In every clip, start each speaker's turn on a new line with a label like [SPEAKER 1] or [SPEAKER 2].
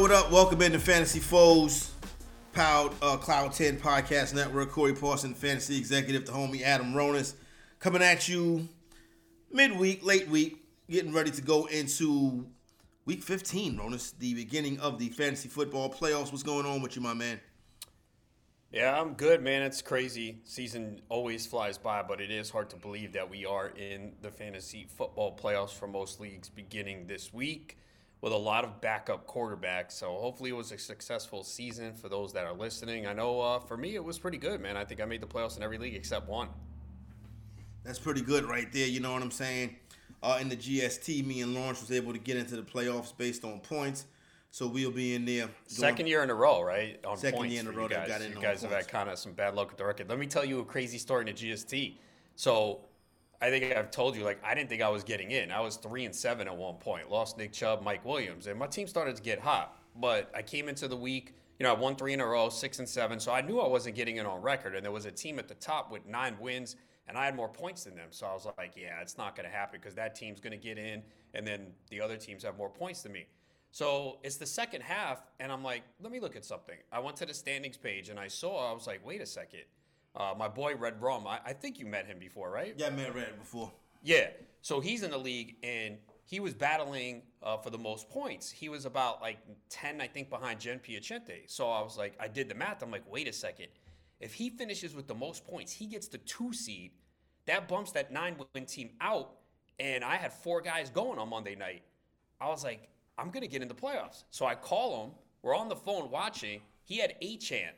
[SPEAKER 1] What up? Welcome into Fantasy Foes, Powered uh, Cloud 10 Podcast Network. Corey Parson, Fantasy Executive, the homie Adam Ronis, coming at you midweek, late week, getting ready to go into week 15, Ronis, the beginning of the fantasy football playoffs. What's going on with you, my man?
[SPEAKER 2] Yeah, I'm good, man. It's crazy. Season always flies by, but it is hard to believe that we are in the fantasy football playoffs for most leagues beginning this week with a lot of backup quarterbacks. So hopefully it was a successful season for those that are listening. I know uh, for me it was pretty good, man. I think I made the playoffs in every league except one.
[SPEAKER 1] That's pretty good right there. You know what I'm saying? Uh, in the GST, me and Lawrence was able to get into the playoffs based on points. So we'll be in there.
[SPEAKER 2] Second year in a row, right?
[SPEAKER 1] On Second year in a row that got in.
[SPEAKER 2] You guys have had kind of some bad luck with the record. Let me tell you a crazy story in the GST. So I think I've told you, like, I didn't think I was getting in. I was three and seven at one point. Lost Nick Chubb, Mike Williams, and my team started to get hot. But I came into the week, you know, I won three in a row, six and seven. So I knew I wasn't getting in on record. And there was a team at the top with nine wins, and I had more points than them. So I was like, yeah, it's not going to happen because that team's going to get in, and then the other teams have more points than me. So it's the second half, and I'm like, let me look at something. I went to the standings page and I saw, I was like, wait a second. Uh, my boy Red Rum, I, I, think you met him before, right?
[SPEAKER 1] Yeah, I met Red before.
[SPEAKER 2] Yeah. So he's in the league and he was battling uh, for the most points. He was about like 10, I think, behind Jen Piacente. So I was like, I did the math. I'm like, wait a second. If he finishes with the most points, he gets the two seed. That bumps that nine win team out. And I had four guys going on Monday night. I was like, I'm going to get in the playoffs. So I call him. We're on the phone watching. He had Achane,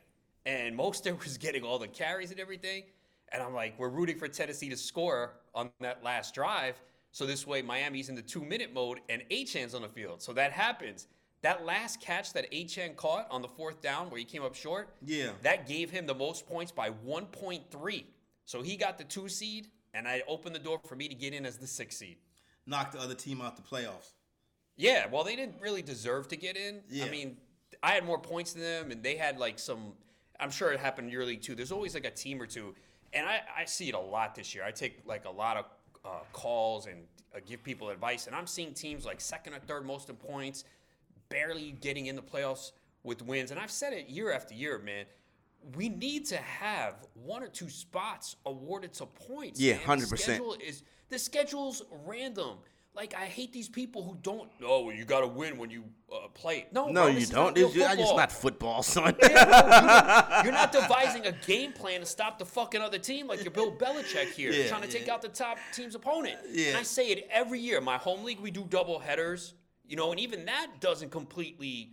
[SPEAKER 2] and Mostert was getting all the carries and everything. And I'm like, we're rooting for Tennessee to score on that last drive. So this way, Miami's in the two minute mode and Achane's on the field. So that happens. That last catch that Achane caught on the fourth down where he came up short,
[SPEAKER 1] yeah,
[SPEAKER 2] that gave him the most points by 1.3. So he got the two seed, and I opened the door for me to get in as the six seed.
[SPEAKER 1] Knocked the other team out the playoffs.
[SPEAKER 2] Yeah, well, they didn't really deserve to get in. Yeah. I mean, I had more points than them, and they had like some. I'm sure it happened in your league too. There's always like a team or two and I, I see it a lot this year. I take like a lot of uh, calls and uh, give people advice, and I'm seeing teams like second or third most in points, barely getting in the playoffs with wins. And I've said it year after year, man. We need to have one or two spots awarded to points.
[SPEAKER 1] Yeah, hundred percent.
[SPEAKER 2] Is the schedule's random. Like I hate these people who don't. Oh, well, you got to win when you uh, play. No,
[SPEAKER 1] no,
[SPEAKER 2] bro,
[SPEAKER 1] you don't. It's, just not football, son.
[SPEAKER 2] Yeah, bro, you're, not devising a game plan to stop the fucking other team like you're Bill Belichick here, yeah, trying to yeah. take out the top team's opponent.
[SPEAKER 1] Yeah.
[SPEAKER 2] And I say it every year. My home league, we do double headers. You know, and even that doesn't completely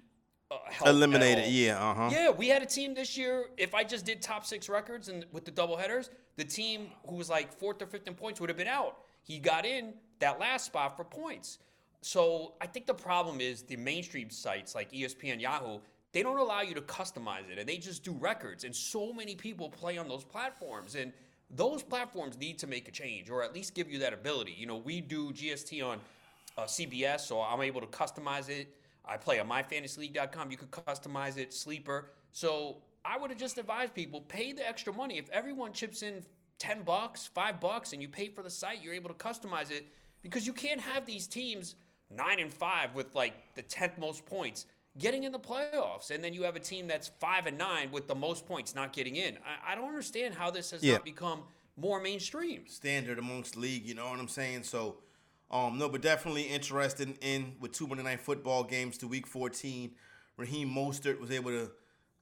[SPEAKER 2] uh,
[SPEAKER 1] eliminate it. Yeah, uh huh.
[SPEAKER 2] Yeah, we had a team this year. If I just did top six records and with the double headers, the team who was like fourth or fifth in points would have been out. He got in that last spot for points. So I think the problem is the mainstream sites like ESPN, Yahoo, they don't allow you to customize it and they just do records. And so many people play on those platforms. And those platforms need to make a change or at least give you that ability. You know, we do GST on uh, CBS, so I'm able to customize it. I play on myfantasyleague.com. You could customize it, sleeper. So I would have just advised people pay the extra money. If everyone chips in 10 bucks, 5 bucks and you pay for the site, you're able to customize it because you can't have these teams 9 and 5 with like the 10th most points getting in the playoffs and then you have a team that's 5 and 9 with the most points not getting in. I, I don't understand how this has yeah. not become more mainstream.
[SPEAKER 1] Standard amongst league, you know what I'm saying? So um, no, but definitely interested in with two Monday night football games to week 14. Raheem Mostert was able to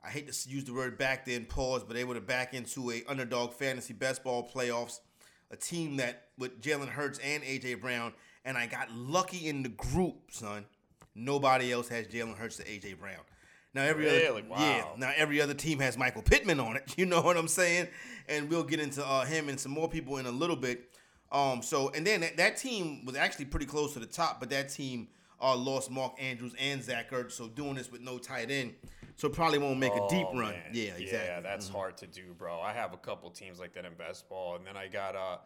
[SPEAKER 1] I hate to use the word back then pause, but able to back into a underdog fantasy best ball playoffs, a team that with Jalen Hurts and AJ Brown, and I got lucky in the group, son. Nobody else has Jalen Hurts to AJ Brown. Now every
[SPEAKER 2] really?
[SPEAKER 1] other
[SPEAKER 2] wow.
[SPEAKER 1] yeah, now every other team has Michael Pittman on it. You know what I'm saying? And we'll get into uh, him and some more people in a little bit. Um, so and then that, that team was actually pretty close to the top, but that team uh, lost Mark Andrews and Zach Ertz. So doing this with no tight end so probably won't make
[SPEAKER 2] oh,
[SPEAKER 1] a deep run.
[SPEAKER 2] Man.
[SPEAKER 1] Yeah, exactly.
[SPEAKER 2] Yeah, that's mm-hmm. hard to do, bro. I have a couple teams like that in best ball, and then I got uh,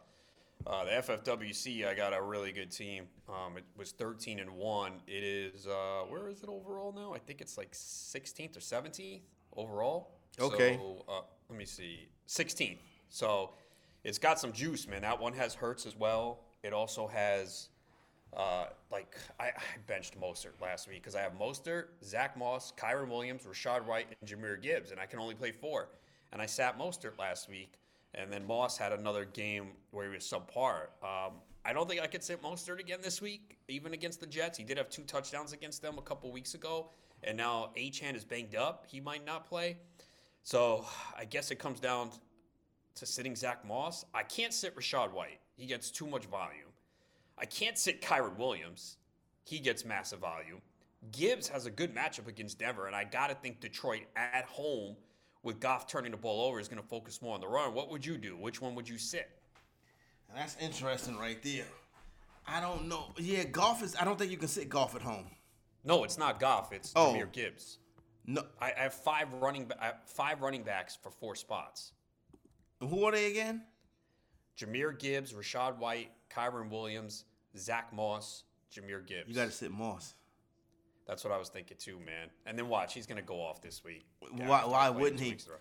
[SPEAKER 2] uh, the FFWC. I got a really good team. Um, it was 13 and one. It is uh, where is it overall now? I think it's like 16th or 17th overall.
[SPEAKER 1] Okay.
[SPEAKER 2] So, uh, let me see, 16th. So it's got some juice, man. That one has Hurts as well. It also has uh, like I, I benched Mostert last week because I have Mostert, Zach Moss, Kyren Williams, Rachaad White, and Jahmyr Gibbs, and I can only play four. And I sat Mostert last week, and then Moss had another game where he was subpar. Um, I don't think I could sit Mostert again this week, even against the Jets. He did have two touchdowns against them a couple weeks ago, and now Achane is banged up. He might not play. So I guess it comes down to sitting Zach Moss. I can't sit Rachaad White. He gets too much volume. I can't sit Kyren Williams. He gets massive volume. Gibbs has a good matchup against Denver, and I got to think Detroit at home with Goff turning the ball over is going to focus more on the run. What would you do? Which one would you sit?
[SPEAKER 1] That's interesting right there. I don't know. Yeah, Goff is. I don't think you can sit Goff at home.
[SPEAKER 2] No, it's not Goff. It's
[SPEAKER 1] Oh.
[SPEAKER 2] Jahmyr Gibbs.
[SPEAKER 1] No.
[SPEAKER 2] I, I have five running I five running backs for four spots.
[SPEAKER 1] Who are they again?
[SPEAKER 2] Jahmyr Gibbs, Rachaad White, Kyren Williams, Zach Moss, Jahmyr Gibbs.
[SPEAKER 1] You got to sit Moss.
[SPEAKER 2] That's what I was thinking too, man. And then watch, he's gonna go off this week. Yeah,
[SPEAKER 1] Why- why wouldn't he?
[SPEAKER 2] weeks in a row.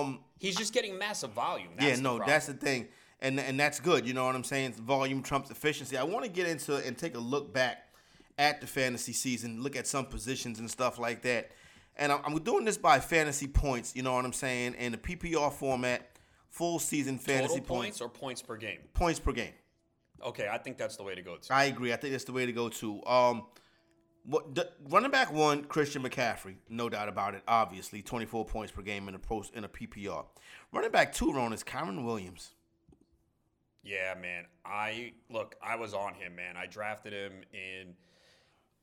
[SPEAKER 1] Um.
[SPEAKER 2] He's just getting massive volume. That's
[SPEAKER 1] yeah. No.
[SPEAKER 2] problem.
[SPEAKER 1] That's the thing, and and that's good. You know what I'm saying? Volume trumps efficiency. I want to get into and take a look back at the fantasy season, look at some positions and stuff like that. And I'm, I'm doing this by fantasy points. You know what I'm saying? In the PPR format, full season fantasy points,
[SPEAKER 2] points or points per game.
[SPEAKER 1] points per game.
[SPEAKER 2] Okay, I think that's the way to go. Too.
[SPEAKER 1] I agree. I think that's the way to go too. Um, what the, running back one, Christian McCaffrey, no doubt about it. Obviously, 24 points per game in a post in a PPR. Running back two, Ron is Kyren Williams.
[SPEAKER 2] Yeah, man. I look. I was on him, man. I drafted him in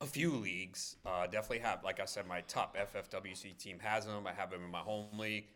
[SPEAKER 2] a few leagues. Uh, definitely have, like I said, my top FFWC team has him. I have him in my home league.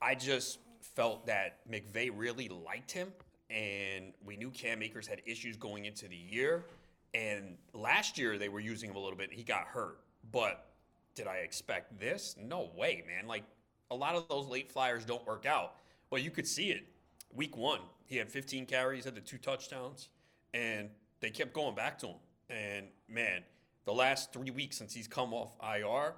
[SPEAKER 2] I just felt that McVay really liked him, and we knew Cam Akers had issues going into the year. And last year they were using him a little bit. He got hurt, but did I expect this? No way, man. Like a lot of those late flyers don't work out. Well, you could see it. Week one, he had 15 carries, had the two touchdowns, and they kept going back to him. And man, the last three weeks since he's come off IR,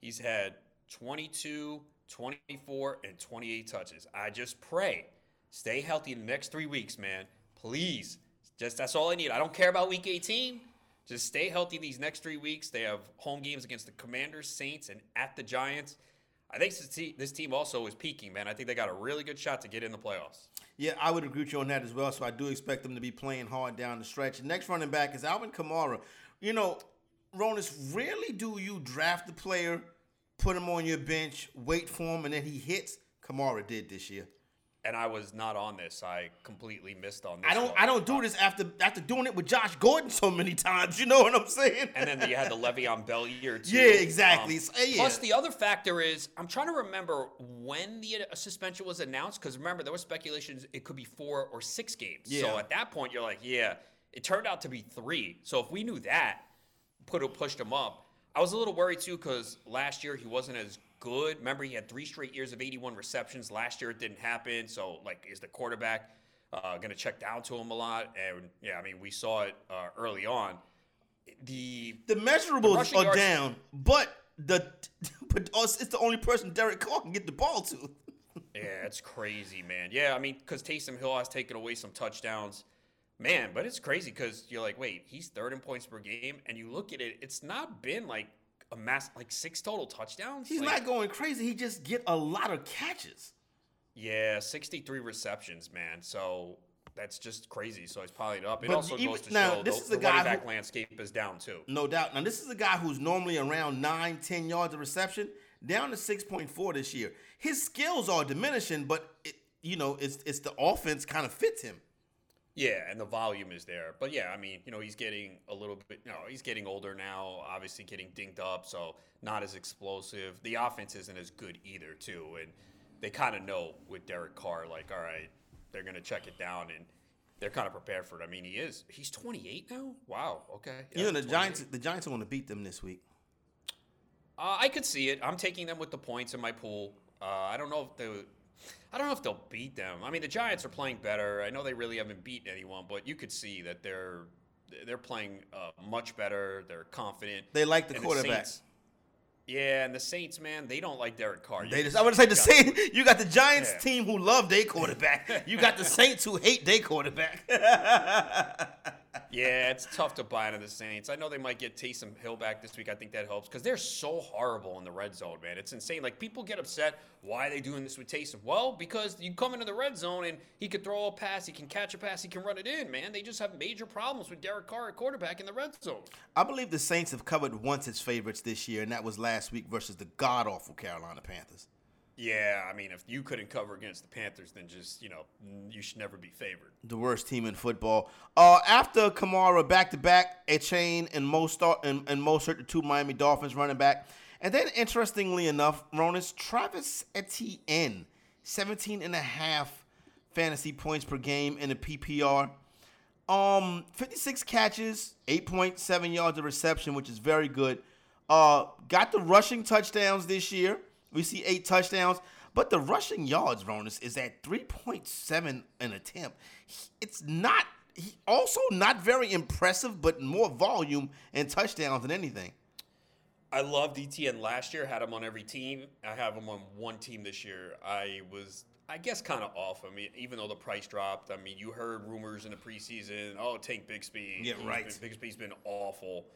[SPEAKER 2] he's had 22, 24, and 28 touches. I just pray stay healthy in the next three weeks, man. Please. Just that's all I need. I don't care about week 18. Just stay healthy these next three weeks. They have home games against the Commanders, Saints, and at the Giants. I think this team also is peaking, man. I think they got a really good shot to get in the playoffs.
[SPEAKER 1] Yeah, I would agree with you on that as well. So I do expect them to be playing hard down the stretch. Next running back is Alvin Kamara. You know, Ronis, rarely do you draft the player, put him on your bench, wait for him, and then he hits. Kamara did this year.
[SPEAKER 2] And I was not on this. I completely missed on this.
[SPEAKER 1] I don't.
[SPEAKER 2] one.
[SPEAKER 1] I don't do this after after doing it with Josh Gordon so many times. You know what I'm saying?
[SPEAKER 2] And then you had the Le'Veon Bell year too.
[SPEAKER 1] Yeah, exactly.
[SPEAKER 2] Um,
[SPEAKER 1] So, yeah.
[SPEAKER 2] Plus, the other factor is I'm trying to remember when the uh, suspension was announced because remember there was speculations it could be four or six games.
[SPEAKER 1] Yeah.
[SPEAKER 2] So at that point you're like, yeah, it turned out to be three. So if we knew that, put it pushed him up. I was a little worried too because last year he wasn't as good. Remember he had three straight years of 81 receptions. Last year it didn't happen. So like, is the quarterback uh, going to check down to him a lot? And yeah, I mean we saw it uh, early on. The
[SPEAKER 1] the measurables
[SPEAKER 2] rushing
[SPEAKER 1] are
[SPEAKER 2] yards-
[SPEAKER 1] down, but the but us- it's the only person Derek Carr can get the ball to.
[SPEAKER 2] Yeah, it's crazy, man. Yeah, I mean, because Taysom Hill has taken away some touchdowns, man. But it's crazy because you're like, wait, he's third in points per game, and you look at it, it's not been like a mass, like six total touchdowns.
[SPEAKER 1] He's
[SPEAKER 2] Like,
[SPEAKER 1] not going crazy. He just get a lot of catches.
[SPEAKER 2] Yeah, 63 receptions, man. So that's just crazy. So he's probably up. It
[SPEAKER 1] But
[SPEAKER 2] also
[SPEAKER 1] even-
[SPEAKER 2] goes to
[SPEAKER 1] now,
[SPEAKER 2] show
[SPEAKER 1] this
[SPEAKER 2] the,
[SPEAKER 1] is
[SPEAKER 2] the
[SPEAKER 1] a guy
[SPEAKER 2] running back
[SPEAKER 1] who-
[SPEAKER 2] landscape is down too.
[SPEAKER 1] No doubt. Now, this is a guy who's normally around nine, ten yards of reception, down to 6.4 this year. His skills are diminishing, but, it, you know, it's, it's the offense kind of fits him.
[SPEAKER 2] Yeah, and the volume is there. But yeah, I mean, you know, he's getting a little bit, you know, he's getting older now, obviously getting dinked up, so not as explosive. The offense isn't as good either, too. And they kind of know with Derek Carr, like, all right, they're going to check it down and they're kind of prepared for it. I mean, he is. He's 28 now? Wow, okay.
[SPEAKER 1] You know, the
[SPEAKER 2] 28.
[SPEAKER 1] Giants the Giants are going to beat them this week.
[SPEAKER 2] Uh, I could see it. I'm taking them with the points in my pool. Uh, I don't know if they. I don't know if they'll beat them. I mean, the Giants are playing better. I know they really haven't beaten anyone, but you could see that they're they're playing uh, much better. They're confident.
[SPEAKER 1] They like the
[SPEAKER 2] And
[SPEAKER 1] quarterback.
[SPEAKER 2] Saints- yeah, and the Saints, man, they don't like Derek Carr.
[SPEAKER 1] They just, I would say the same. You got the Giants
[SPEAKER 2] Yeah.
[SPEAKER 1] team who love their quarterback. You got the Saints who hate their quarterback.
[SPEAKER 2] yeah, it's tough to buy into the Saints. I know they might get Taysom Hill back this week. I think that helps because they're so horrible in the red zone, man. It's insane. Like people get upset. Why are they doing this with Taysom? Well, because you come into the red zone and he can throw a pass, he can catch a pass, he can run it in, man. They just have major problems with Derek Carr at quarterback in the red zone.
[SPEAKER 1] I believe the Saints have covered once its favorites this year, and that was last week versus the god awful Carolina Panthers.
[SPEAKER 2] Yeah, I mean, if you couldn't cover against the Panthers, then just you know you should never be favored.
[SPEAKER 1] The worst team in football. Uh, after Kamara back to back, Achane and Mostert and, and Mostert, the two Miami Dolphins running back, and then interestingly enough, Ronis Travis Etienne, 17 and a half fantasy points per game in the PPR. Um, 56 catches, 8.7 yards of reception, which is very good. Uh, got the rushing touchdowns this year. We see eight touchdowns, but the rushing yards, Ronis, is at 3.7 an attempt. It's not, he also not very impressive, but more volume and touchdowns than anything.
[SPEAKER 2] I loved Etienne last year, had him on every team. I have him on one team this year. I was, I guess, kind of off. I mean, even though the price dropped, I mean, you heard rumors in the preseason, oh, Tank Bigsby.
[SPEAKER 1] Yeah, right.
[SPEAKER 2] Been, Bigsby's been awful.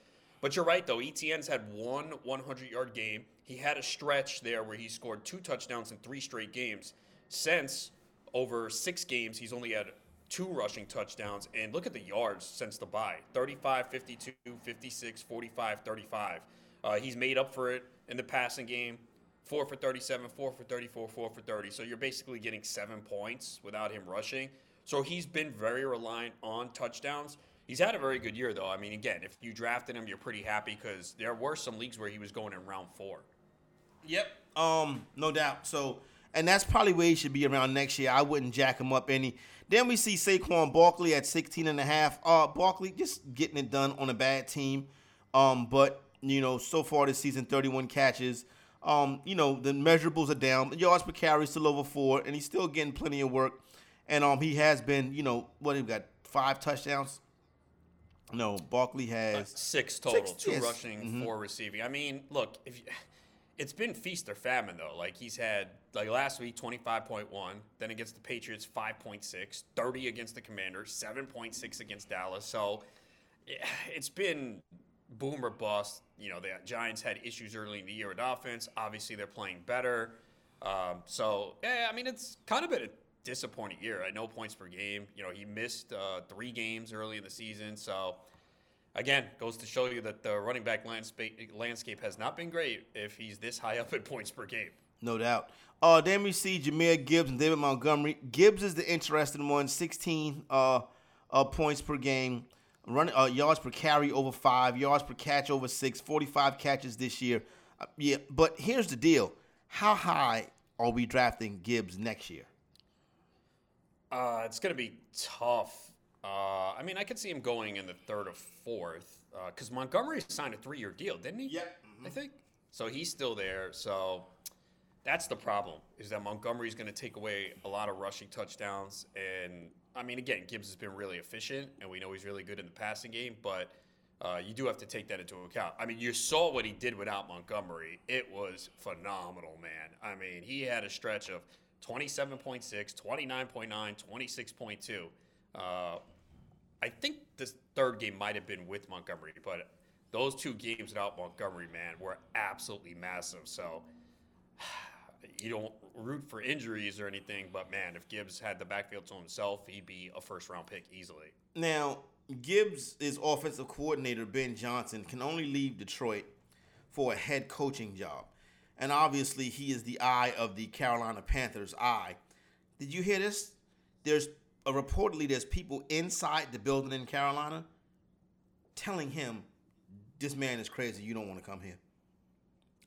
[SPEAKER 2] But you're right, though. Etienne's had one 100 yard game. He had a stretch there where he scored two touchdowns in three straight games. Since over six games, he's only had two rushing touchdowns. And look at the yards since the bye 35, 52, 56, 45, 35. Uh, he's made up for it in the passing game. Four for 37, four for 34, four for 30. So you're basically getting seven points without him rushing. So he's been very reliant on touchdowns. He's had a very good year, though. I mean, again, if you drafted him, you're pretty happy because there were some leagues where he was going in round four.
[SPEAKER 1] Yep. Um, no doubt. So, and that's probably where he should be around next year. I wouldn't jack him up any. Then we see Saquon Barkley at 16 and a half. Uh, Barkley just getting it done on a bad team. Um, but you know, so far this season, 31 catches. Um, you know, the measurables are down. Yards per carry still over four, and he's still getting plenty of work. And um, he has been, you know, what he got five touchdowns no, Barkley has uh,
[SPEAKER 2] six total, six, two yes. rushing, mm-hmm. four receiving. I mean, look, if you, it's been feast or famine though. Like he's had like last week 25.1, then against the Patriots 5.6, 30 against the Commanders, 7.6 against Dallas. So it's been boom or bust. You know, the Giants had issues early in the year with offense. Obviously, they're playing better. Um, so yeah, I mean, it's kind of been a disappointing year. At no points per game. You know, he missed uh, three games early in the season. So, again, goes to show you that the running back landscape, landscape has not been great if he's this high up at points per game.
[SPEAKER 1] No doubt. Uh, then we see Jahmyr Gibbs and David Montgomery. Gibbs is the interesting one, 16 uh, uh, points per game, running uh, yards per carry over five, yards per catch over six, 45 catches this year. Uh, yeah, but here's the deal: How high are we drafting Gibbs next year?
[SPEAKER 2] Uh, it's going to be tough. Uh, I mean, I could see him going in the third or fourth because uh, Montgomery signed a three-year deal, didn't he?
[SPEAKER 1] Yep. Mm-hmm.
[SPEAKER 2] I think so. He's still there. So that's the problem is that Montgomery's going to take away a lot of rushing touchdowns. And I mean, again, Gibbs has been really efficient, and we know he's really good in the passing game, but. Uh, you do have to take that into account. I mean, you saw what he did without Montgomery. It was phenomenal, man. I mean, he had a stretch of 27.6, 29.9, 26.2. Uh, I think this third game might have been with Montgomery, but those two games without Montgomery, man, were absolutely massive. So you don't root for injuries or anything, but man, if Gibbs had the backfield to himself, he'd be a first round pick easily.
[SPEAKER 1] Now, Gibbs' offensive coordinator, Ben Johnson, can only leave Detroit for a head coaching job and obviously he is the eye of the Carolina Panthers' eye. Did you hear this? There's uh, reportedly there's people inside the building in Carolina telling him this man is crazy. You don't want to come here.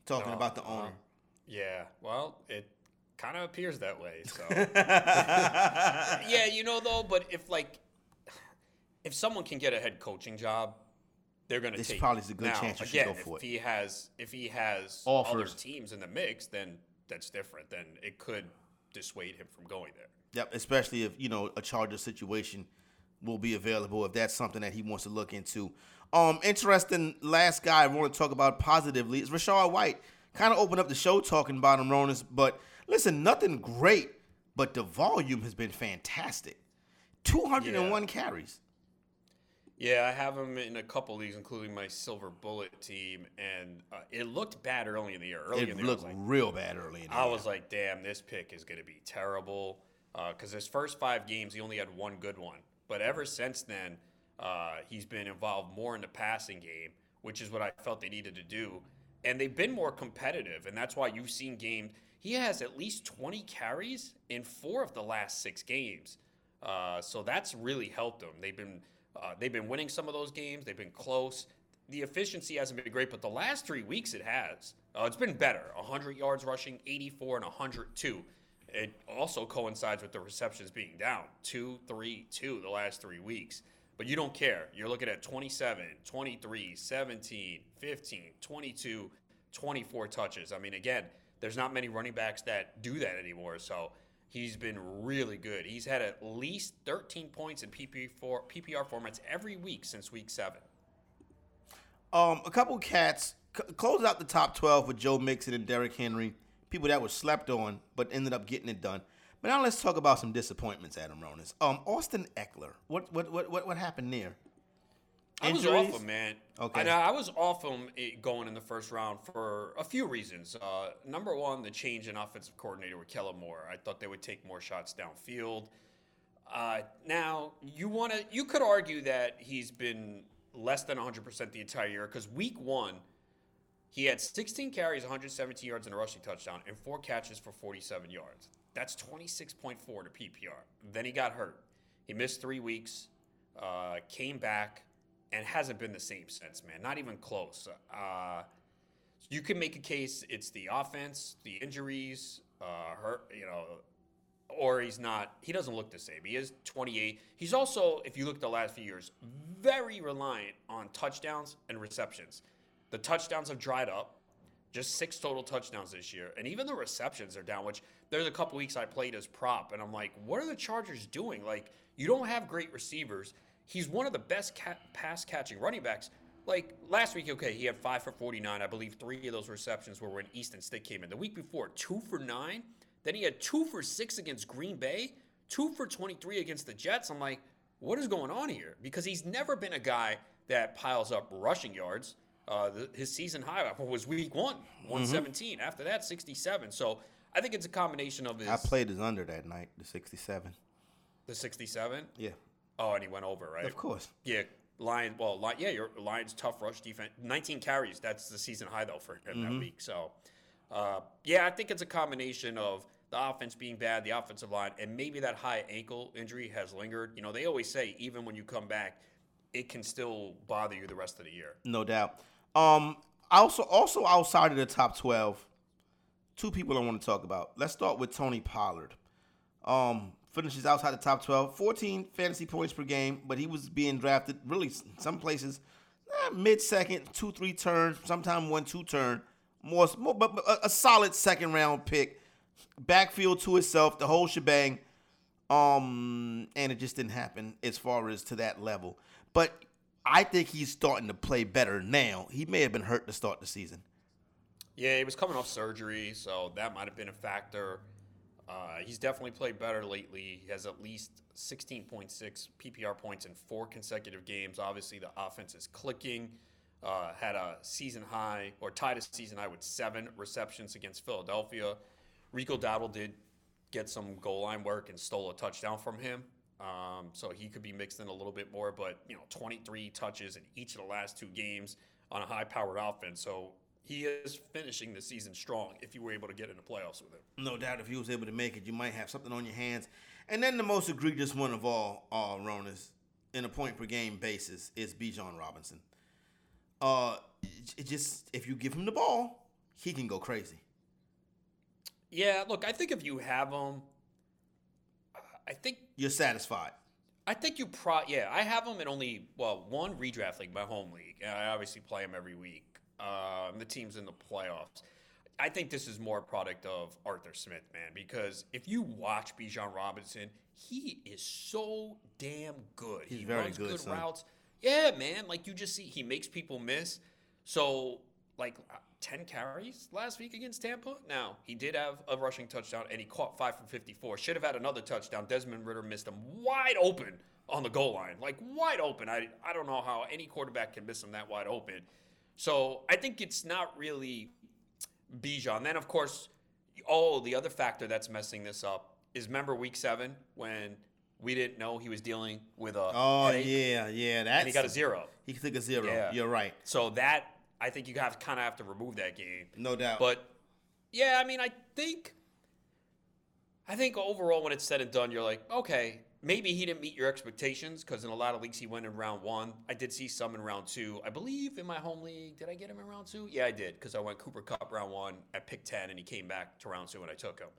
[SPEAKER 1] Talking oh, about the owner.
[SPEAKER 2] yeah. Well, it kind of appears that way. So. yeah, you know though. But if like, if someone can get a head coaching job they're going to take.
[SPEAKER 1] probably is a good
[SPEAKER 2] now,
[SPEAKER 1] chance you
[SPEAKER 2] again,
[SPEAKER 1] should go for
[SPEAKER 2] if
[SPEAKER 1] it.
[SPEAKER 2] he has if he has
[SPEAKER 1] Offers.
[SPEAKER 2] other teams in the mix, then that's different. Then it could dissuade him from going there.
[SPEAKER 1] Yep, especially if you know a Charger situation will be available if that's something that he wants to look into. Um, interesting. Last guy I want to talk about positively is Rachaad White. Kind of opened up the show talking about him, Ronis. But listen, nothing great, but the volume has been fantastic. Two hundred and one yeah. carries.
[SPEAKER 2] Yeah, I have him in a couple leagues, including my Silver Bullet team, and uh, it looked bad early in the year. Early
[SPEAKER 1] It
[SPEAKER 2] in the year, I
[SPEAKER 1] looked
[SPEAKER 2] like,
[SPEAKER 1] real bad early in the
[SPEAKER 2] I
[SPEAKER 1] year.
[SPEAKER 2] was like, damn, this pick is going to be terrible. Because his first five games, he only had one good one. But ever since then, uh, he's been involved more in the passing game, which is what I felt they needed to do. And they've been more competitive. And that's why you've seen games. He has at least 20 carries in four of the last six games. Uh, so that's really helped them. They've been uh, they've been winning some of those games. They've been close. The efficiency hasn't been great, but the last three weeks it has. Uh, it's been better. 100 yards rushing, 84 and 102. It also coincides with the receptions being down two, three, two the last three weeks. But you don't care. You're looking at 27, 23, 17, 15, 22, 24 touches. I mean, again, there's not many running backs that do that anymore. So he's been really good. He's had at least 13 points in PPR, PPR formats every week since week seven.
[SPEAKER 1] Um, a couple cats c- closed out the top twelve with Joe Mixon and Derrick Henry, people that were slept on but ended up getting it done. But now let's talk about some disappointments, Adam Ronis. Um, Austin Ekeler, what what what what, what happened there?
[SPEAKER 2] I was
[SPEAKER 1] Injuries?
[SPEAKER 2] off him, man.
[SPEAKER 1] Okay.
[SPEAKER 2] And I was off him eh, going in the first round for a few reasons. Uh, number one, the change in offensive coordinator with Kellen Moore. I thought they would take more shots downfield. Uh, now you want to, you could argue that he's been less than 100% the entire year because week one, he had 16 carries, 117 yards, and a rushing touchdown, and four catches for 47 yards. That's 26.4 to PPR. Then he got hurt. He missed three weeks, uh, came back, and hasn't been the same since, man. Not even close. Uh, you can make a case it's the offense, the injuries, uh, hurt, you know, or he's not. He doesn't look the same. He is 28. He's also, if you look at the last few years, very reliant on touchdowns and receptions. The touchdowns have dried up. Just six total touchdowns this year, and even the receptions are down. Which there's a couple weeks I played as prop, and I'm like, what are the Chargers doing? Like, you don't have great receivers. He's one of the best pass catching running backs. Like last week, okay, he had five for 49. I believe three of those receptions were when Easton Stick came in. The week before, two for nine. Then he had two for six against Green Bay, two for 23 against the Jets. I'm like, what is going on here? Because he's never been a guy that piles up rushing yards. Uh, the, his season high was week one, 117. After that, 67. So I think it's a combination of his
[SPEAKER 1] I played his under that night, the sixty-seven.
[SPEAKER 2] the 67.
[SPEAKER 1] Yeah,
[SPEAKER 2] Oh, and he went over, right?
[SPEAKER 1] of course.
[SPEAKER 2] Yeah, Lions. Well, Li- yeah, your Lions tough rush defense. 19 carries. That's the season high though for him that week. So, uh, yeah, I think it's a combination of the offense being bad, the offensive line, and maybe that high ankle injury has lingered. You know, they always say even when you come back, it can still bother you the rest of the year.
[SPEAKER 1] No doubt. Um, also, also outside of the top twelve, two people I want to talk about. Let's start with Tony Pollard. Um, finishes outside the top twelve, 14 fantasy points per game, but he was being drafted really some places eh, mid second, two three turn, sometime one two turn, more, more but, but a, a solid second round pick. Backfield to itself, the whole shebang. Um, and it just didn't happen as far as to that level. But I think he's starting to play better now. He may have been hurt to start the season.
[SPEAKER 2] Yeah, he was coming off surgery, so that might have been a factor. Uh, he's definitely played better lately. He has at least 16.6 PPR points in four consecutive games. Obviously, the offense is clicking. Uh, had a season high, or tied a season high with seven receptions against Philadelphia. Rico Dowdle did get some goal line work and stole a touchdown from him. Um, so he could be mixed in a little bit more, but you know, 23 touches in each of the last two games on a high-powered offense. So he is finishing the season strong. If you were able to get in the playoffs with him,
[SPEAKER 1] No doubt, if he was able to make it, you might have something on your hands. And then the most egregious one of all, uh, Ronis, in a point per game basis, is Bijan Robinson. Uh, just if you give him the ball, he can go crazy.
[SPEAKER 2] yeah. Look, I think if you have him, I think
[SPEAKER 1] You're satisfied.
[SPEAKER 2] I think you pro yeah, I have him in only well one redraft league, my home league. And I obviously play him every week. Um, the team's in the playoffs. I think this is more a product of Arthur Smith, man, because if you watch Bijan Robinson, he is so damn good.
[SPEAKER 1] He's
[SPEAKER 2] he
[SPEAKER 1] very
[SPEAKER 2] runs
[SPEAKER 1] good,
[SPEAKER 2] good routes. Yeah, man. Like you just see, he makes people miss. So like uh, 10 carries last week against Tampa. Now, he did have a rushing touchdown and he caught 5 from 54. Should have had another touchdown. Desmond Ridder missed him wide open on the goal line. Like wide open. I I don't know how any quarterback can miss him that wide open. So, I think it's not really Bijan. Then of course, oh, the other factor that's messing this up is remember week 7 when we didn't know he was dealing with a
[SPEAKER 1] Oh
[SPEAKER 2] headache,
[SPEAKER 1] yeah, yeah. That's
[SPEAKER 2] and he got a zero.
[SPEAKER 1] He took a zero.
[SPEAKER 2] Yeah.
[SPEAKER 1] You're right.
[SPEAKER 2] So that I think you have kind of have to remove that game.
[SPEAKER 1] No doubt.
[SPEAKER 2] But yeah, I mean, I think I think overall, when it's said and done, you're like, okay, maybe he didn't meet your expectations because in a lot of leagues he went in round one. I did see some in round two. I believe in my home league, did I get him in round two? Yeah, I did because I went Cooper Kupp round one. I picked ten, and he came back to round two, and I took him.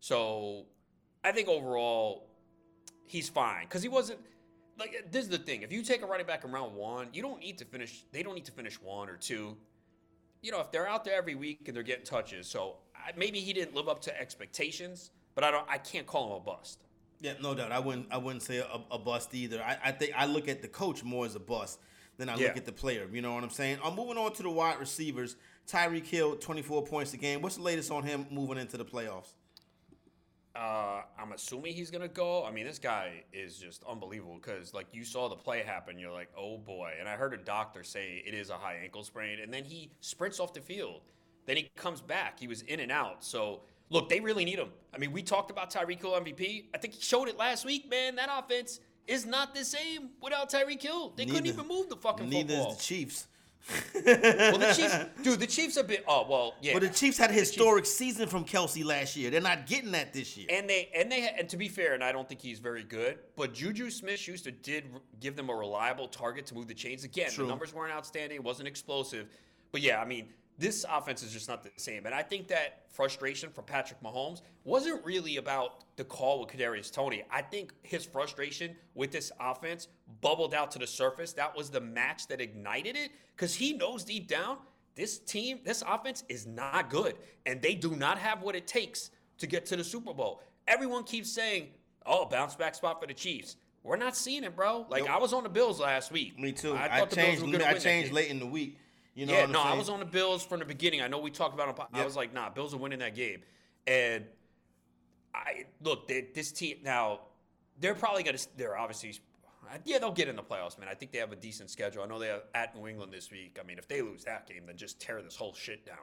[SPEAKER 2] So I think overall he's fine because he wasn't. Like this is the thing. If you take a running back in round one, you don't need to finish. They don't need to finish one or two you know, if they're out there every week and they're getting touches, so maybe he didn't live up to expectations, but I don't, I can't call him a bust.
[SPEAKER 1] Yeah, no doubt. I wouldn't. I wouldn't say a, a bust either. I, I think I look at the coach more as a bust than I
[SPEAKER 2] Yeah.
[SPEAKER 1] look at the player. You know what I'm saying? I'm moving on to the wide receivers. Tyreek Hill, 24 points a game. What's the latest on him moving into the playoffs?
[SPEAKER 2] Uh, I'm assuming he's gonna go. I mean, this guy is just unbelievable because, like, you saw the play happen. You're like, oh boy. And I heard a doctor say it is a high ankle sprain, and then he sprints off the field. Then he comes back. He was in and out. So look, they really need him. I mean, we talked about Tyreek Hill MVP. I think he showed it last week, man. That offense is not the same without Tyreek Hill. They couldn't even move the fucking
[SPEAKER 1] Neither
[SPEAKER 2] football.
[SPEAKER 1] is the Chiefs.
[SPEAKER 2] well, the Chiefs, dude, the Chiefs have been. Oh well, yeah.
[SPEAKER 1] But the Chiefs had a historic season from Kelce last year. They're not getting that this year.
[SPEAKER 2] And they and they and to be fair, and I don't think he's very good, but Juju Smith-Schuster did give them a reliable target to move the chains. Again,
[SPEAKER 1] True.
[SPEAKER 2] the numbers weren't outstanding, it wasn't explosive, but yeah, I mean, this offense is just not the same. And I think that frustration from Patrick Mahomes wasn't really about the call with Kadarius Toney. I think his frustration with this offense bubbled out to the surface. That was the match that ignited it because he knows deep down this team, this offense is not good, and they do not have what it takes to get to the Super Bowl. Everyone keeps saying, "Oh, bounce back spot for the Chiefs." We're not seeing it, bro. Like
[SPEAKER 1] Nope.
[SPEAKER 2] I was on the Bills last week.
[SPEAKER 1] Me too.
[SPEAKER 2] I
[SPEAKER 1] I,
[SPEAKER 2] thought the Bills
[SPEAKER 1] changed.
[SPEAKER 2] were gonna
[SPEAKER 1] I changed late in the week. You know
[SPEAKER 2] yeah, no, I was on the Bills from the beginning. I know we talked about them. I was like, nah, Bills are winning that game. And I look, they, this team now, they're probably gonna. They're obviously, yeah, they'll get in the playoffs, man. I think they have a decent schedule. I know they have at New England this week. I mean, if they lose that game, then just tear this whole shit down.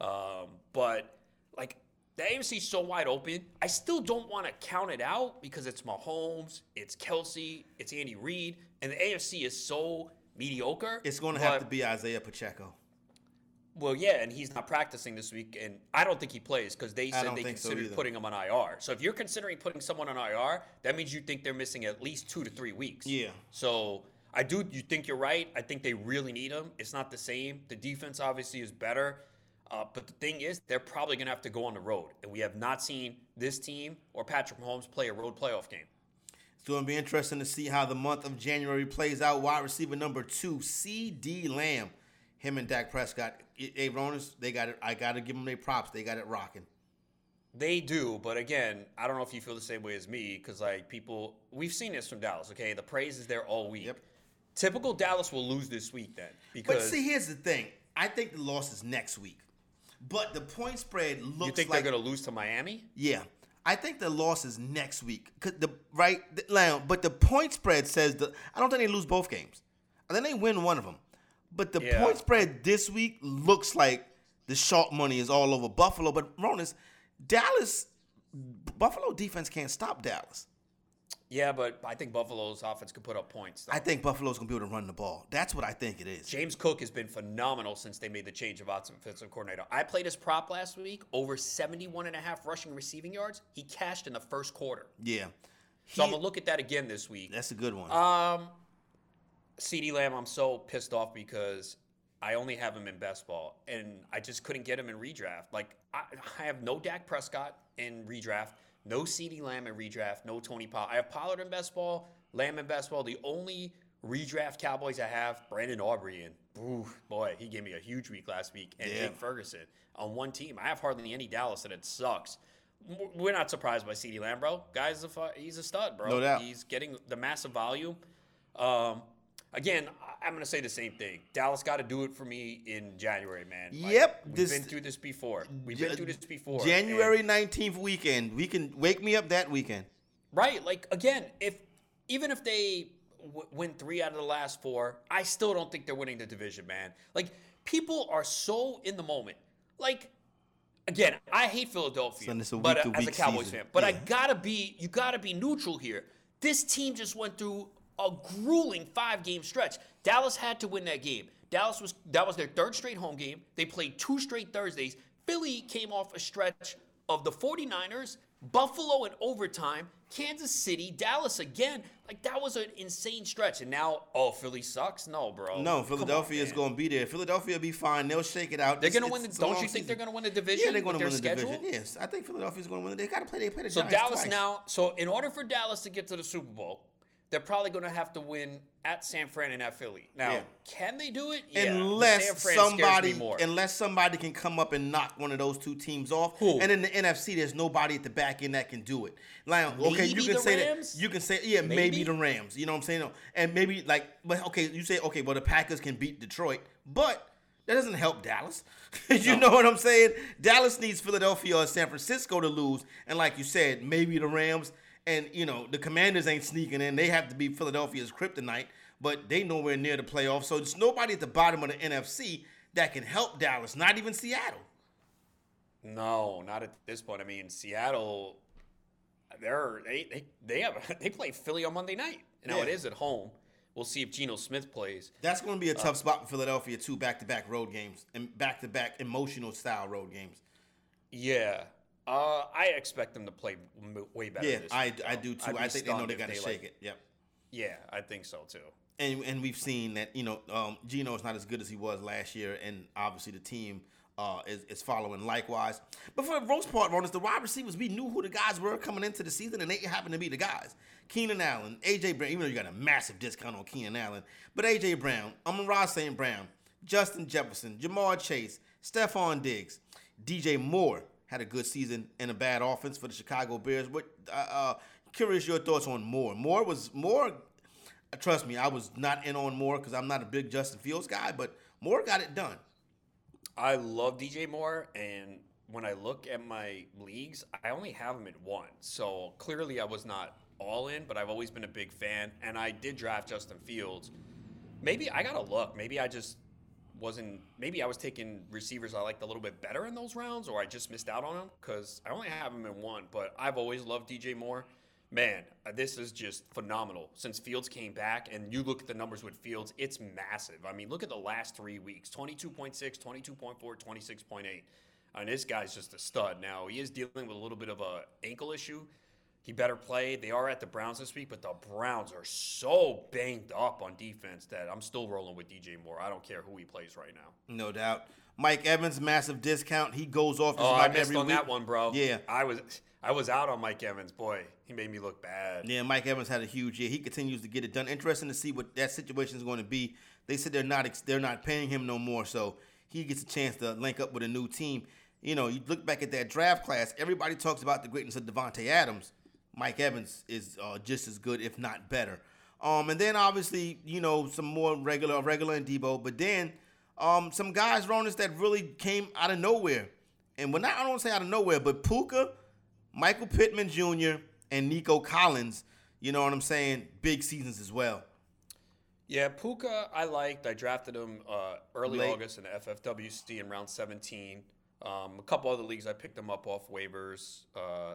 [SPEAKER 2] Um, but like. The AFC's so wide open. I still don't want to count it out because it's Mahomes, it's Kelce, it's Andy Reid, and the AFC is so mediocre.
[SPEAKER 1] It's going to have to be Isaiah Pacheco.
[SPEAKER 2] well, yeah, and he's not practicing this week, and I don't think he plays because they said they
[SPEAKER 1] think so
[SPEAKER 2] putting him on IR. So if you're considering putting someone on IR, that means you think they're missing at least two to three weeks.
[SPEAKER 1] Yeah.
[SPEAKER 2] So I do. You think you're right? I think they really need him. It's not the same. The defense obviously is better, uh, but the thing is, they're probably going to have to go on the road, and we have not seen this team or Patrick Mahomes play a road playoff game.
[SPEAKER 1] It's going to be interesting to see how the month of January plays out. Wide receiver number two, CeeDee Lamb. Him and Dak Prescott. Hey, Ronis, they got it. I got to give them their props. They got it rocking.
[SPEAKER 2] They do, but again, I don't know if you feel the same way as me because like people, we've seen this from Dallas. Okay, the praise is there all week.
[SPEAKER 1] Yep.
[SPEAKER 2] Typical Dallas will lose this week then Because But
[SPEAKER 1] see, here's the thing. I think the loss is next week. But the point spread looks
[SPEAKER 2] you think
[SPEAKER 1] like
[SPEAKER 2] they're going to lose to Miami.
[SPEAKER 1] Yeah. I think the loss is next week. 'Cause The right now, but the point spread says the I don't think they lose both games. I think they win one of them. But the
[SPEAKER 2] Yeah.
[SPEAKER 1] point spread this week looks like the sharp money is all over Buffalo. But Ronis, Dallas, Buffalo defense can't stop Dallas.
[SPEAKER 2] Yeah, but I think Buffalo's offense could put up points. Though.
[SPEAKER 1] I think Buffalo's gonna be able to run the ball. That's what I think it is.
[SPEAKER 2] James Cook has been phenomenal since they made the change of offensive coordinator. I played his prop last week, over 71 and a half rushing receiving yards. He cashed in the first quarter.
[SPEAKER 1] Yeah.
[SPEAKER 2] So I'm going to look at that again this week.
[SPEAKER 1] that's a good one.
[SPEAKER 2] Um, CeeDee Lamb, I'm so pissed off because I only have him in best ball, and I just couldn't get him in redraft. Like I, I have no Dak Prescott in redraft, no CeeDee Lamb in redraft, no Tony Pollard. I have Pollard in best ball, Lamb in best ball. The only redraft Cowboys I have, Brandon Aubrey in. Ooh, boy, he gave me a huge week last week, and
[SPEAKER 1] Yeah.
[SPEAKER 2] Jake Ferguson on one team. I have hardly any Dallas, and it sucks. We're not surprised by CeeDee Lamb, bro. Guy's a he's a stud, bro.
[SPEAKER 1] No doubt.
[SPEAKER 2] He's getting the massive volume. Um, again, I'm going to say the same thing. Dallas got to do it for me in January, man. Like,
[SPEAKER 1] Yep,
[SPEAKER 2] we've
[SPEAKER 1] this-
[SPEAKER 2] been through this before. We've been through this before.
[SPEAKER 1] January 19th weekend. We can wake me up that weekend.
[SPEAKER 2] right? Like again, if even if they w- win three out of the last four, I still don't think they're winning the division, man. Like people are so in the moment. Like again, I hate Philadelphia,
[SPEAKER 1] a
[SPEAKER 2] but uh, as a Cowboys
[SPEAKER 1] season.
[SPEAKER 2] fan, but I gotta be you gotta be neutral here. This team just went through a grueling five game stretch. Dallas had to win that game. Dallas was that was their third straight home game. They played two straight Thursdays. Philly came off a stretch of the 49ers, Buffalo in overtime, Kansas City, Dallas again. Like that was an insane stretch. And now, oh, Philly sucks? No, bro.
[SPEAKER 1] No, Philadelphia
[SPEAKER 2] on,
[SPEAKER 1] is going to be there. Philadelphia will be fine. They'll shake it out.
[SPEAKER 2] They're gonna win. The,
[SPEAKER 1] it's- it's a
[SPEAKER 2] don't you think they're gonna win the division?
[SPEAKER 1] Yeah, they're going to win the
[SPEAKER 2] schedule?
[SPEAKER 1] division. Yes, I think Philadelphia's going to win. They got to play. They play the
[SPEAKER 2] So
[SPEAKER 1] Giants
[SPEAKER 2] Dallas
[SPEAKER 1] twice.
[SPEAKER 2] now. So in order for Dallas to get to the Super Bowl, they're probably going to have to win at San Fran and at Philly. Now,
[SPEAKER 1] Yeah.
[SPEAKER 2] can they do it? Yeah,
[SPEAKER 1] unless
[SPEAKER 2] Fran scares me
[SPEAKER 1] somebody, unless somebody can come up and knock one of those two teams off,
[SPEAKER 2] Who?
[SPEAKER 1] and in the NFC, there's nobody at the back end that can do it. Like, okay, you can
[SPEAKER 2] the
[SPEAKER 1] say
[SPEAKER 2] Rams?
[SPEAKER 1] that. You can say, yeah, maybe?
[SPEAKER 2] Maybe?
[SPEAKER 1] the Rams. You know what I'm saying? And maybe like, but okay, you say, okay, well the Packers can beat Detroit, but that doesn't help Dallas. you know what I'm saying? Dallas needs Philadelphia or San Francisco to lose, and like you said, maybe the Rams. And you know the Commanders ain't sneaking in; they have to be Philadelphia's kryptonite. But they nowhere near the playoffs, so there's nobody at the bottom of the NFC that can help Dallas. Not even Seattle.
[SPEAKER 2] no, not at this point. I mean, Seattle. They're they they they have they play Philly on Monday night. Now
[SPEAKER 1] Yeah.
[SPEAKER 2] it is at home. We'll see if Geno Smith plays.
[SPEAKER 1] That's going to be a uh, tough spot for Philadelphia too. Back-to-back road games and back-to-back emotional style road games.
[SPEAKER 2] Yeah. Uh, I expect them to play way better.
[SPEAKER 1] Yeah,
[SPEAKER 2] this
[SPEAKER 1] I, I do too. I think they know they got to
[SPEAKER 2] like-
[SPEAKER 1] shake it. Yep.
[SPEAKER 2] Yeah, I think so too.
[SPEAKER 1] and and we've seen that you know um, Geno is not as good as he was last year, and obviously the team uh, is, is following likewise. But for the most part, Ronis, the wide receivers, we knew who the guys were coming into the season, and they happened to be the guys. Keenan Allen, AJ Brown, even though you got a massive discount on Keenan Allen, but AJ Brown, Amon-Ra St. Brown, Justin Jefferson, Ja'Marr Chase, Stefon Diggs, DJ Moore had a good season and a bad offense for the Chicago Bears. What uh, uh, curious your thoughts on Moore? Moore was Moore trust me, I was not in on Moore because I'm not a big Justin Fields guy, but Moore got it done.
[SPEAKER 2] I love DJ Moore, and when I look at my leagues, I only have him at one. So clearly, I was not all in, but I've always been a big fan, and I did draft Justin Fields. Maybe I gotta look. Maybe I just wasn't. Maybe I was taking receivers I liked a little bit better in those rounds, or I just missed out on them because I only have him in one. But I've always loved DJ Moore. Man, uh, this is just phenomenal. Since Fields came back, and you look at the numbers with Fields, it's massive. I mean, look at the last three weeks 22.6, 22.4, 26.8. And this guy's just a stud. Now, he is dealing with a little bit of a ankle issue. He better play. They are at the Browns this week, but the Browns are so banged up on defense that I'm still rolling with DJ Moore. I don't care who he plays right now.
[SPEAKER 1] No doubt. Mike Evans, massive discount. He goes off.
[SPEAKER 2] Oh, I missed
[SPEAKER 1] every
[SPEAKER 2] on
[SPEAKER 1] week.
[SPEAKER 2] that one, bro.
[SPEAKER 1] Yeah.
[SPEAKER 2] I was I was out on Mike Evans. Boy, he made me look bad.
[SPEAKER 1] Yeah, Mike Evans had a huge year. He continues to get it done. Interesting to see what that situation is going to be. They said they're not they're not paying him no more, so he gets a chance to link up with a new team. You know, you look back at that draft class. Everybody talks about the greatness of Davante Adams. Mike Evans is uh, just as good, if not better. Um, and then obviously, you know, some more regular, regular and Deebo. But then um, some guys, Ronis, that really came out of nowhere. And when I, I don't want to say out of nowhere, but Puka, Michael Pittman Jr., and Nico Collins, you know what I'm saying? Big seasons as well.
[SPEAKER 2] Yeah, Puka, I liked. I drafted him uh, early
[SPEAKER 1] Late.
[SPEAKER 2] August in the FFWC in round 17. Um, a couple other leagues, I picked him up off waivers. Uh,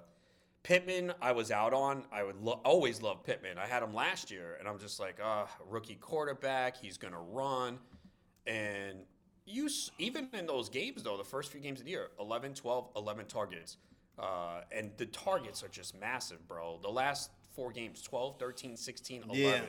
[SPEAKER 2] Pittman, I was out on. I would lo- always love Pittman. I had him last year, and I'm just like, ah, rookie quarterback. He's gonna run, and you s- even in those games though, the first few games of the year, 11, 12, 11 targets, uh, and the targets are just massive, bro. The last four games, 12, 13, 16, 11.
[SPEAKER 1] Yeah.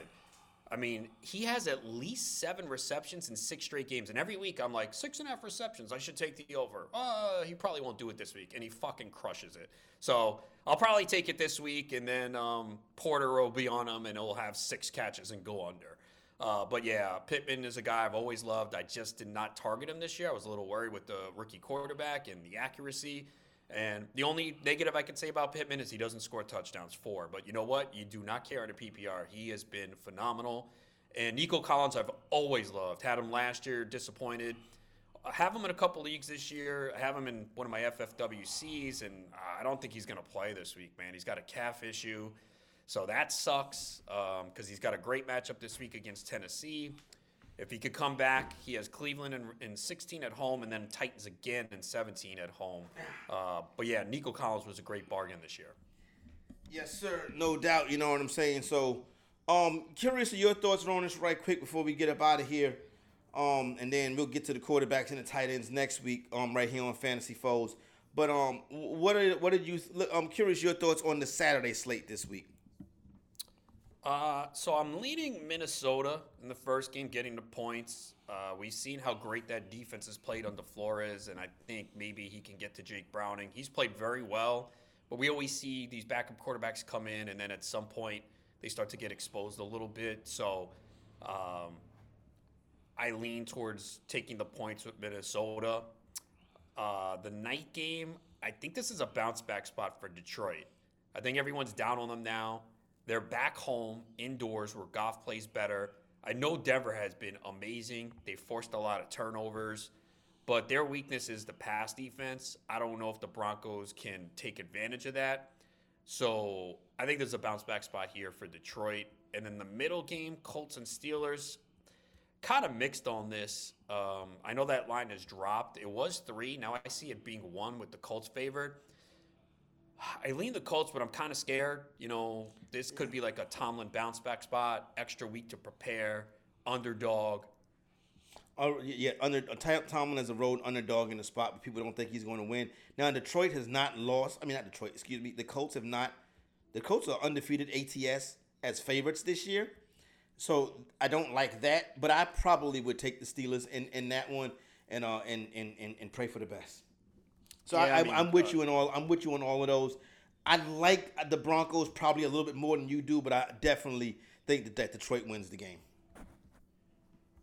[SPEAKER 2] I mean, he has at least seven receptions in six straight games. And every week I'm like, six and a half receptions. I should take the over. Uh, he probably won't do it this week. And he fucking crushes it. So I'll probably take it this week. And then um, Porter will be on him and he'll have six catches and go under. Uh, but yeah, Pittman is a guy I've always loved. I just did not target him this year. I was a little worried with the rookie quarterback and the accuracy. And the only negative I can say about Pittman is he doesn't score touchdowns four. But you know what? You do not care in a PPR. He has been phenomenal. And Nico Collins, I've always loved. Had him last year, disappointed. I have him in a couple leagues this year. I have him in one of my FFWCs, and I don't think he's going to play this week, man. He's got a calf issue. So that sucks because um, he's got a great matchup this week against Tennessee. If he could come back, he has Cleveland in, in 16 at home and then Titans again in 17 at home. Uh, but yeah, Nico Collins was a great bargain this year.
[SPEAKER 1] Yes, sir. No doubt. You know what I'm saying. So, um, curious of your thoughts on this right quick before we get up out of here. Um, and then we'll get to the quarterbacks and the tight ends next week. Um, right here on Fantasy Foes. But um, what are what did you? I'm curious your thoughts on the Saturday slate this week.
[SPEAKER 2] Uh, so I'm leading Minnesota in the first game, getting the points. Uh, we've seen how great that defense has played under Flores, and I think maybe he can get to Jake Browning. He's played very well, but we always see these backup quarterbacks come in, and then at some point they start to get exposed a little bit. So um, I lean towards taking the points with Minnesota. Uh, the night game, I think this is a bounce back spot for Detroit. I think everyone's down on them now. They're back home indoors where Goff plays better. I know Denver has been amazing. They forced a lot of turnovers, but their weakness is the pass defense. I don't know if the Broncos can take advantage of that. So I think there's a bounce back spot here for Detroit. And then the middle game, Colts and Steelers, kind of mixed on this. Um, I know that line has dropped. It was three. Now I see it being one with the Colts favored. I lean the Colts, but I'm kind of scared. You know, this could be like a Tomlin bounce back spot, extra week to prepare, underdog.
[SPEAKER 1] Uh, yeah, under uh, Tomlin is a road underdog in the spot, but people don't think he's going to win. Now, Detroit has not lost. I mean, not Detroit. Excuse me. The Colts have not. The Colts are undefeated ATS as favorites this year, so I don't like that. But I probably would take the Steelers in, in that one and uh and, and and and pray for the best. So yeah, I, am with uh, you in all. I'm with you on all of those. I like the Broncos probably a little bit more than you do, but I definitely think that, that Detroit wins the game.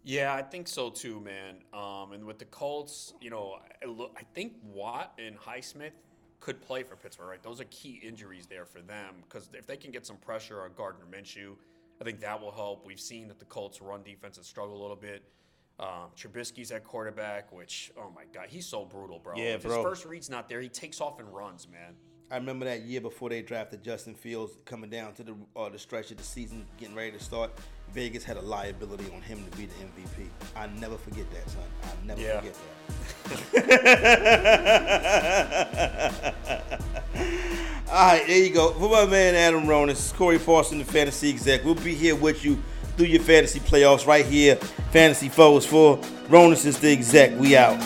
[SPEAKER 2] Yeah, I think so too, man. Um, and with the Colts, you know, I, look, I think Watt and Highsmith could play for Pittsburgh, right? Those are key injuries there for them because if they can get some pressure on Gardner Minshew, I think that will help. We've seen that the Colts' run defense has struggled a little bit. Um, Trubisky's at quarterback, which oh my god, he's so brutal, bro.
[SPEAKER 1] Yeah,
[SPEAKER 2] if
[SPEAKER 1] bro.
[SPEAKER 2] His first read's not there. He takes off and runs, man.
[SPEAKER 1] I remember that year before they drafted Justin Fields, coming down to the uh, the stretch of the season, getting ready to start. Vegas had a liability on him to be the MVP. I never forget that, son. I never yeah. forget that. All right, there you go. For my man Adam Ronis, is Corey Parson, the fantasy exec. We'll be here with you through your fantasy playoffs right here. Fantasy Foes for Ronis is the exec. We out.